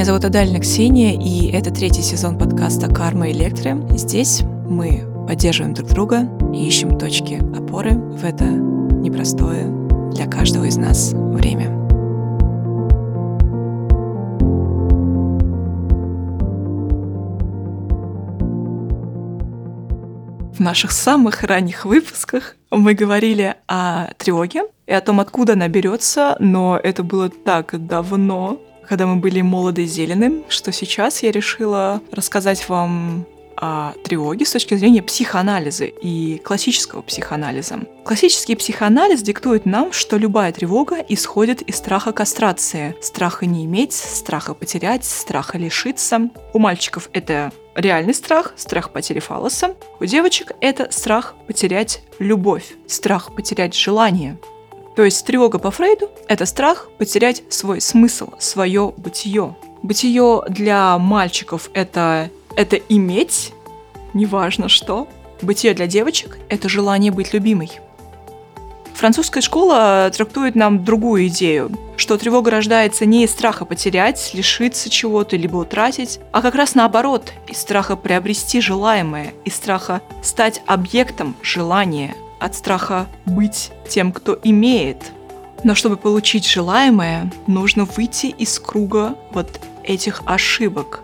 Меня зовут Адальна Ксения, и это третий сезон подкаста «Карма Электро». Здесь мы поддерживаем друг друга и ищем точки опоры в это непростое для каждого из нас время. В наших самых ранних выпусках мы говорили о тревоге и о том, откуда она берется, но это было так давно, когда мы были молоды и зелены, что сейчас я решила рассказать вам о тревоге с точки зрения психоанализа и классического психоанализа. Классический психоанализ диктует нам, что любая тревога исходит из страха кастрации, страха не иметь, страха потерять, страха лишиться. У мальчиков это реальный страх, страх потери фалоса. У девочек это страх потерять любовь, страх потерять желание. То есть тревога по Фрейду – это страх потерять свой смысл, свое бытие. Бытие для мальчиков – это, это иметь, неважно что. Бытие для девочек – это желание быть любимой. Французская школа трактует нам другую идею, что тревога рождается не из страха потерять, лишиться чего-то, либо утратить, а как раз наоборот, из страха приобрести желаемое, из страха стать объектом желания, от страха быть тем, кто имеет. Но чтобы получить желаемое, нужно выйти из круга вот этих ошибок,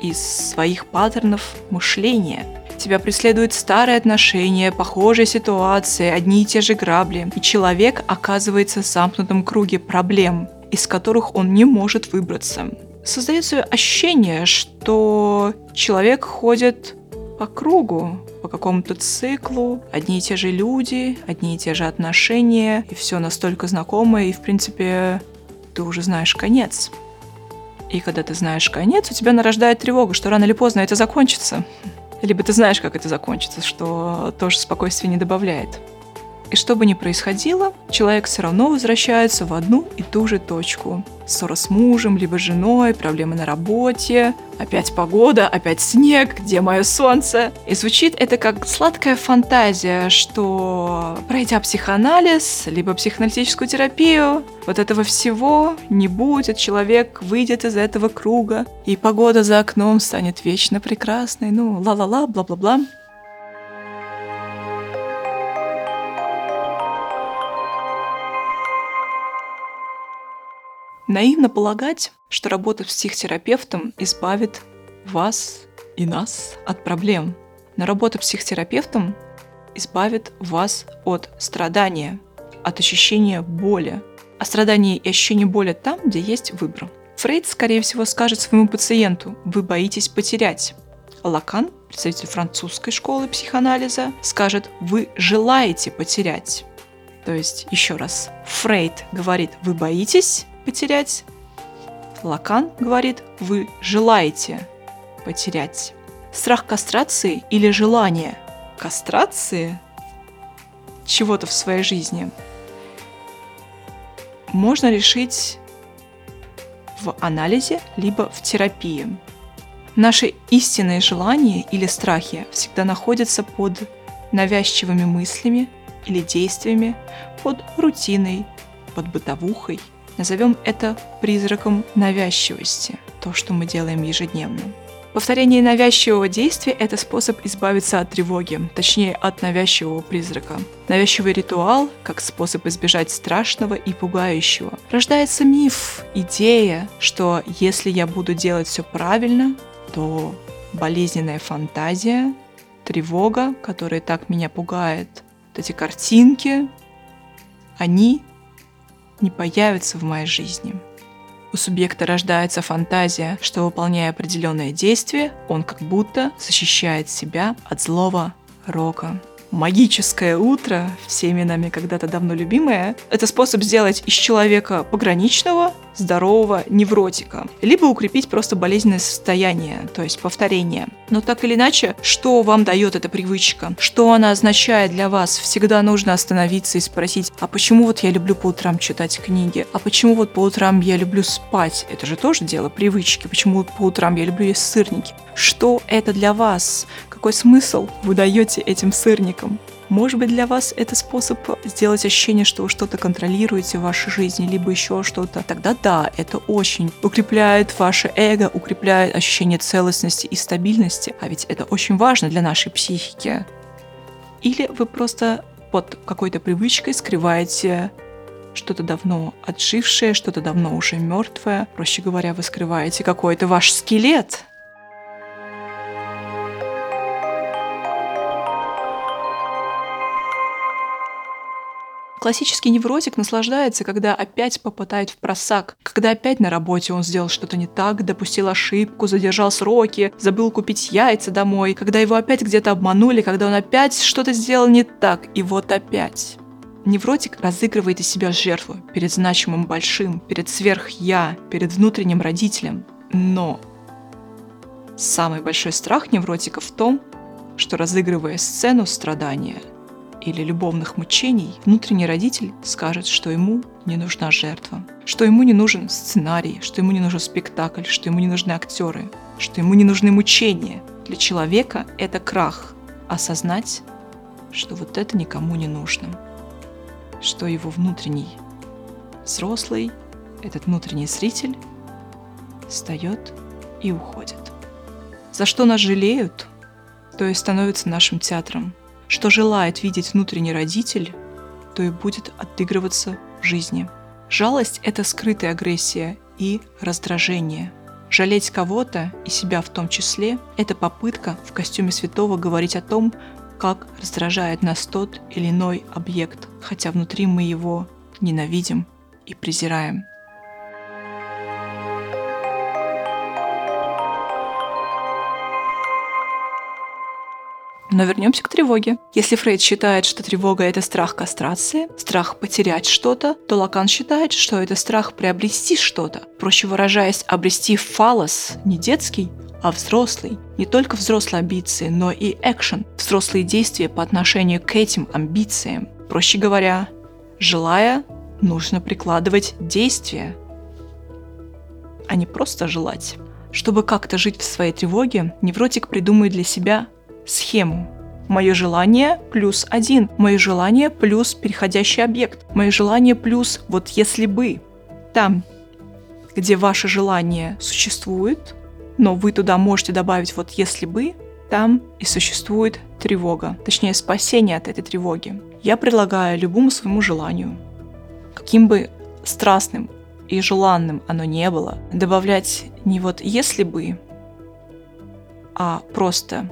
из своих паттернов мышления. Тебя преследуют старые отношения, похожие ситуации, одни и те же грабли, и человек оказывается в замкнутом круге проблем, из которых он не может выбраться. Создается ощущение, что человек ходит по кругу, по какому-то циклу, одни и те же люди, одни и те же отношения, и все настолько знакомое, и в принципе ты уже знаешь конец. И когда ты знаешь конец, у тебя нарождает тревога, что рано или поздно это закончится. Либо ты знаешь, как это закончится, что тоже спокойствие не добавляет. И что бы ни происходило, человек все равно возвращается в одну и ту же точку. Ссора с мужем, либо женой, проблемы на работе, опять погода, опять снег, где мое солнце. И звучит это как сладкая фантазия, что пройдя психоанализ, либо психоаналитическую терапию, вот этого всего не будет, человек выйдет из этого круга, и погода за окном станет вечно прекрасной, ну, ла-ла-ла, бла-бла-бла. Наивно полагать, что работа с психотерапевтом избавит вас и нас от проблем. Но работа психотерапевтом избавит вас от страдания, от ощущения боли. А страдание и ощущение боли там, где есть выбор. Фрейд, скорее всего, скажет своему пациенту «Вы боитесь потерять». Лакан, представитель французской школы психоанализа, скажет «Вы желаете потерять». То есть, еще раз, Фрейд говорит «Вы боитесь», потерять. Лакан говорит, вы желаете потерять. Страх кастрации или желание кастрации чего-то в своей жизни можно решить в анализе, либо в терапии. Наши истинные желания или страхи всегда находятся под навязчивыми мыслями или действиями, под рутиной, под бытовухой – Назовем это призраком навязчивости, то, что мы делаем ежедневно. Повторение навязчивого действия – это способ избавиться от тревоги, точнее от навязчивого призрака. Навязчивый ритуал, как способ избежать страшного и пугающего. Рождается миф, идея, что если я буду делать все правильно, то болезненная фантазия, тревога, которая так меня пугает, вот эти картинки, они не появится в моей жизни. У субъекта рождается фантазия, что выполняя определенное действие, он как будто защищает себя от злого рока. Магическое утро, всеми нами когда-то давно любимое, это способ сделать из человека пограничного здорового невротика, либо укрепить просто болезненное состояние, то есть повторение. Но так или иначе, что вам дает эта привычка? Что она означает для вас? Всегда нужно остановиться и спросить, а почему вот я люблю по утрам читать книги? А почему вот по утрам я люблю спать? Это же тоже дело привычки. Почему по утрам я люблю есть сырники? Что это для вас? Какой смысл вы даете этим сырникам? Может быть, для вас это способ сделать ощущение, что вы что-то контролируете в вашей жизни, либо еще что-то. Тогда да, это очень укрепляет ваше эго, укрепляет ощущение целостности и стабильности. А ведь это очень важно для нашей психики. Или вы просто под какой-то привычкой скрываете что-то давно отжившее, что-то давно уже мертвое. Проще говоря, вы скрываете какой-то ваш скелет. Классический невротик наслаждается, когда опять попадает в просак, когда опять на работе он сделал что-то не так, допустил ошибку, задержал сроки, забыл купить яйца домой, когда его опять где-то обманули, когда он опять что-то сделал не так, и вот опять. Невротик разыгрывает из себя жертву перед значимым большим, перед сверх-я, перед внутренним родителем. Но самый большой страх невротика в том, что разыгрывая сцену страдания или любовных мучений, внутренний родитель скажет, что ему не нужна жертва, что ему не нужен сценарий, что ему не нужен спектакль, что ему не нужны актеры, что ему не нужны мучения. Для человека это крах осознать, что вот это никому не нужно что его внутренний взрослый, этот внутренний зритель, встает и уходит. За что нас жалеют, то и становится нашим театром. Что желает видеть внутренний родитель, то и будет отыгрываться в жизни. Жалость — это скрытая агрессия и раздражение. Жалеть кого-то, и себя в том числе, это попытка в костюме святого говорить о том, как раздражает нас тот или иной объект, хотя внутри мы его ненавидим и презираем. Но вернемся к тревоге. Если Фрейд считает, что тревога – это страх кастрации, страх потерять что-то, то Лакан считает, что это страх приобрести что-то. Проще выражаясь, обрести фалос, не детский, а взрослый. Не только взрослые амбиции, но и экшен, взрослые действия по отношению к этим амбициям. Проще говоря, желая, нужно прикладывать действия, а не просто желать. Чтобы как-то жить в своей тревоге, невротик придумает для себя схему. Мое желание плюс один, мое желание плюс переходящий объект, мое желание плюс вот если бы. Там, где ваше желание существует, но вы туда можете добавить вот если бы, там и существует тревога, точнее спасение от этой тревоги. Я предлагаю любому своему желанию, каким бы страстным и желанным оно не было, добавлять не вот если бы, а просто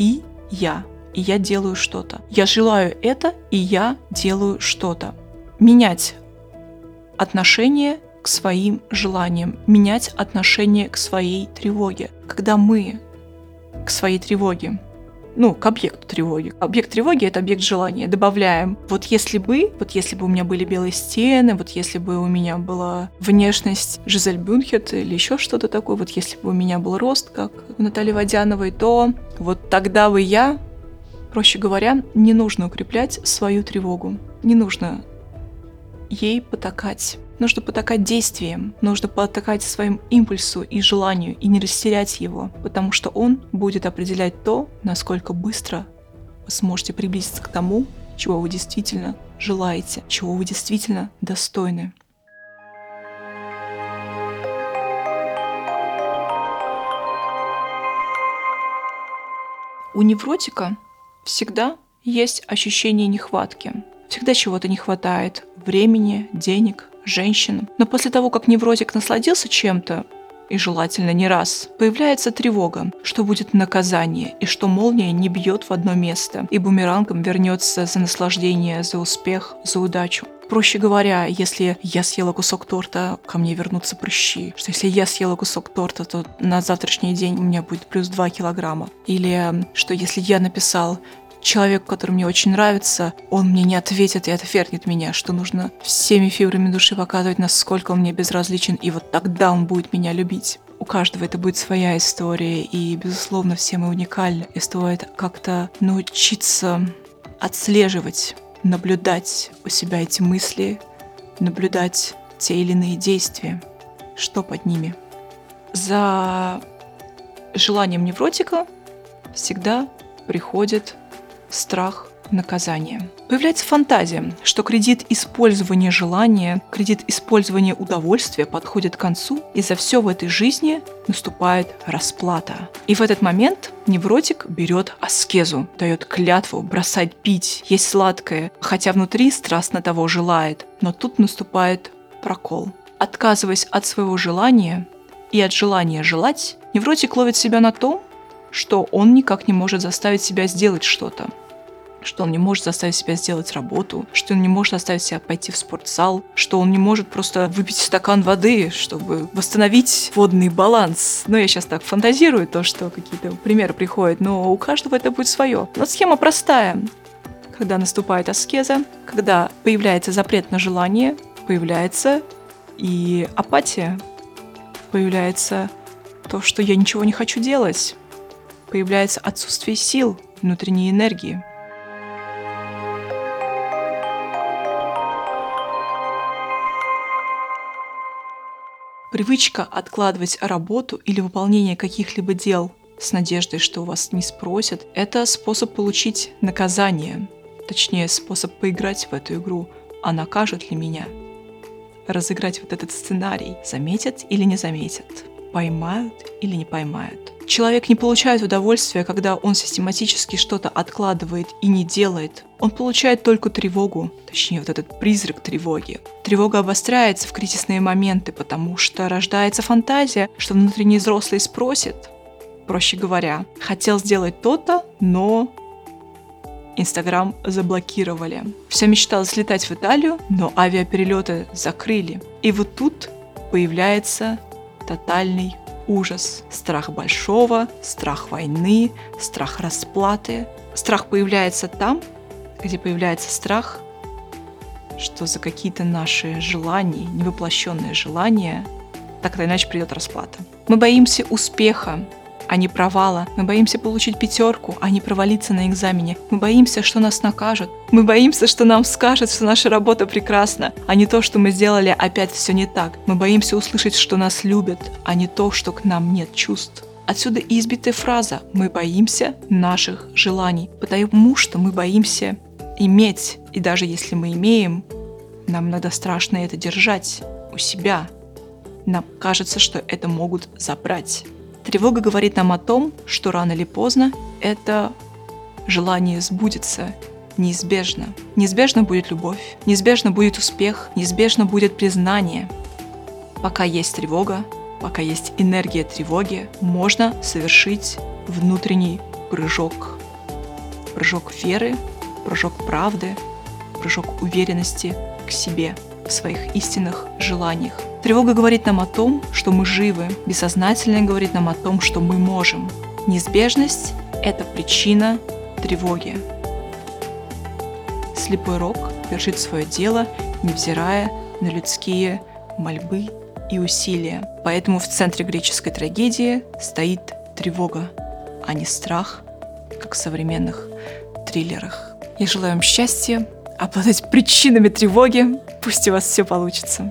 и я, и я делаю что-то. Я желаю это, и я делаю что-то. Менять отношение к своим желаниям, менять отношение к своей тревоге. Когда мы к своей тревоге, ну, к объекту тревоги. Объект тревоги — это объект желания. Добавляем, вот если бы, вот если бы у меня были белые стены, вот если бы у меня была внешность Жизель Бюнхет или еще что-то такое, вот если бы у меня был рост, как у Натальи Водяновой, то вот тогда бы я, проще говоря, не нужно укреплять свою тревогу. Не нужно ей потакать. Нужно потакать действием, нужно потакать своим импульсу и желанию и не растерять его, потому что он будет определять то, насколько быстро вы сможете приблизиться к тому, чего вы действительно желаете, чего вы действительно достойны. У невротика всегда есть ощущение нехватки. Всегда чего-то не хватает. Времени, денег, женщин. Но после того, как невротик насладился чем-то, и желательно не раз, появляется тревога, что будет наказание, и что молния не бьет в одно место, и бумерангом вернется за наслаждение, за успех, за удачу. Проще говоря, если я съела кусок торта, ко мне вернутся прыщи. Что если я съела кусок торта, то на завтрашний день у меня будет плюс 2 килограмма. Или что если я написал человек, который мне очень нравится, он мне не ответит и отвергнет меня, что нужно всеми фибрами души показывать, насколько он мне безразличен, и вот тогда он будет меня любить. У каждого это будет своя история, и, безусловно, все мы уникальны. И стоит как-то научиться отслеживать, наблюдать у себя эти мысли, наблюдать те или иные действия, что под ними. За желанием невротика всегда приходит страх наказание. Появляется фантазия, что кредит использования желания, кредит использования удовольствия подходит к концу, и за все в этой жизни наступает расплата. И в этот момент невротик берет аскезу, дает клятву бросать пить, есть сладкое, хотя внутри страстно того желает. Но тут наступает прокол. Отказываясь от своего желания и от желания желать, невротик ловит себя на том, что он никак не может заставить себя сделать что-то что он не может заставить себя сделать работу, что он не может заставить себя пойти в спортзал, что он не может просто выпить стакан воды, чтобы восстановить водный баланс. Ну, я сейчас так фантазирую, то, что какие-то примеры приходят, но у каждого это будет свое. Но схема простая. Когда наступает аскеза, когда появляется запрет на желание, появляется и апатия, появляется то, что я ничего не хочу делать, появляется отсутствие сил, внутренней энергии. Привычка откладывать работу или выполнение каких-либо дел с надеждой, что у вас не спросят, это способ получить наказание, точнее способ поиграть в эту игру, а накажут ли меня. Разыграть вот этот сценарий, заметят или не заметят поймают или не поймают. Человек не получает удовольствия, когда он систематически что-то откладывает и не делает. Он получает только тревогу, точнее вот этот призрак тревоги. Тревога обостряется в кризисные моменты, потому что рождается фантазия, что внутренний взрослый спросит, проще говоря, хотел сделать то-то, но Инстаграм заблокировали. Все мечтал слетать в Италию, но авиаперелеты закрыли. И вот тут появляется тотальный ужас. Страх большого, страх войны, страх расплаты. Страх появляется там, где появляется страх, что за какие-то наши желания, невоплощенные желания, так или иначе придет расплата. Мы боимся успеха, а не провала. Мы боимся получить пятерку, а не провалиться на экзамене. Мы боимся, что нас накажут. Мы боимся, что нам скажут, что наша работа прекрасна, а не то, что мы сделали опять все не так. Мы боимся услышать, что нас любят, а не то, что к нам нет чувств. Отсюда избитая фраза «мы боимся наших желаний», потому что мы боимся иметь, и даже если мы имеем, нам надо страшно это держать у себя. Нам кажется, что это могут забрать. Тревога говорит нам о том, что рано или поздно это желание сбудется неизбежно. Неизбежно будет любовь, неизбежно будет успех, неизбежно будет признание. Пока есть тревога, пока есть энергия тревоги, можно совершить внутренний прыжок. Прыжок веры, прыжок правды, прыжок уверенности к себе, в своих истинных желаниях. Тревога говорит нам о том, что мы живы, бессознательное говорит нам о том, что мы можем. Неизбежность – это причина тревоги. Слепой рок вершит свое дело, невзирая на людские мольбы и усилия. Поэтому в центре греческой трагедии стоит тревога, а не страх, как в современных триллерах. Я желаю вам счастья, обладать причинами тревоги. Пусть у вас все получится.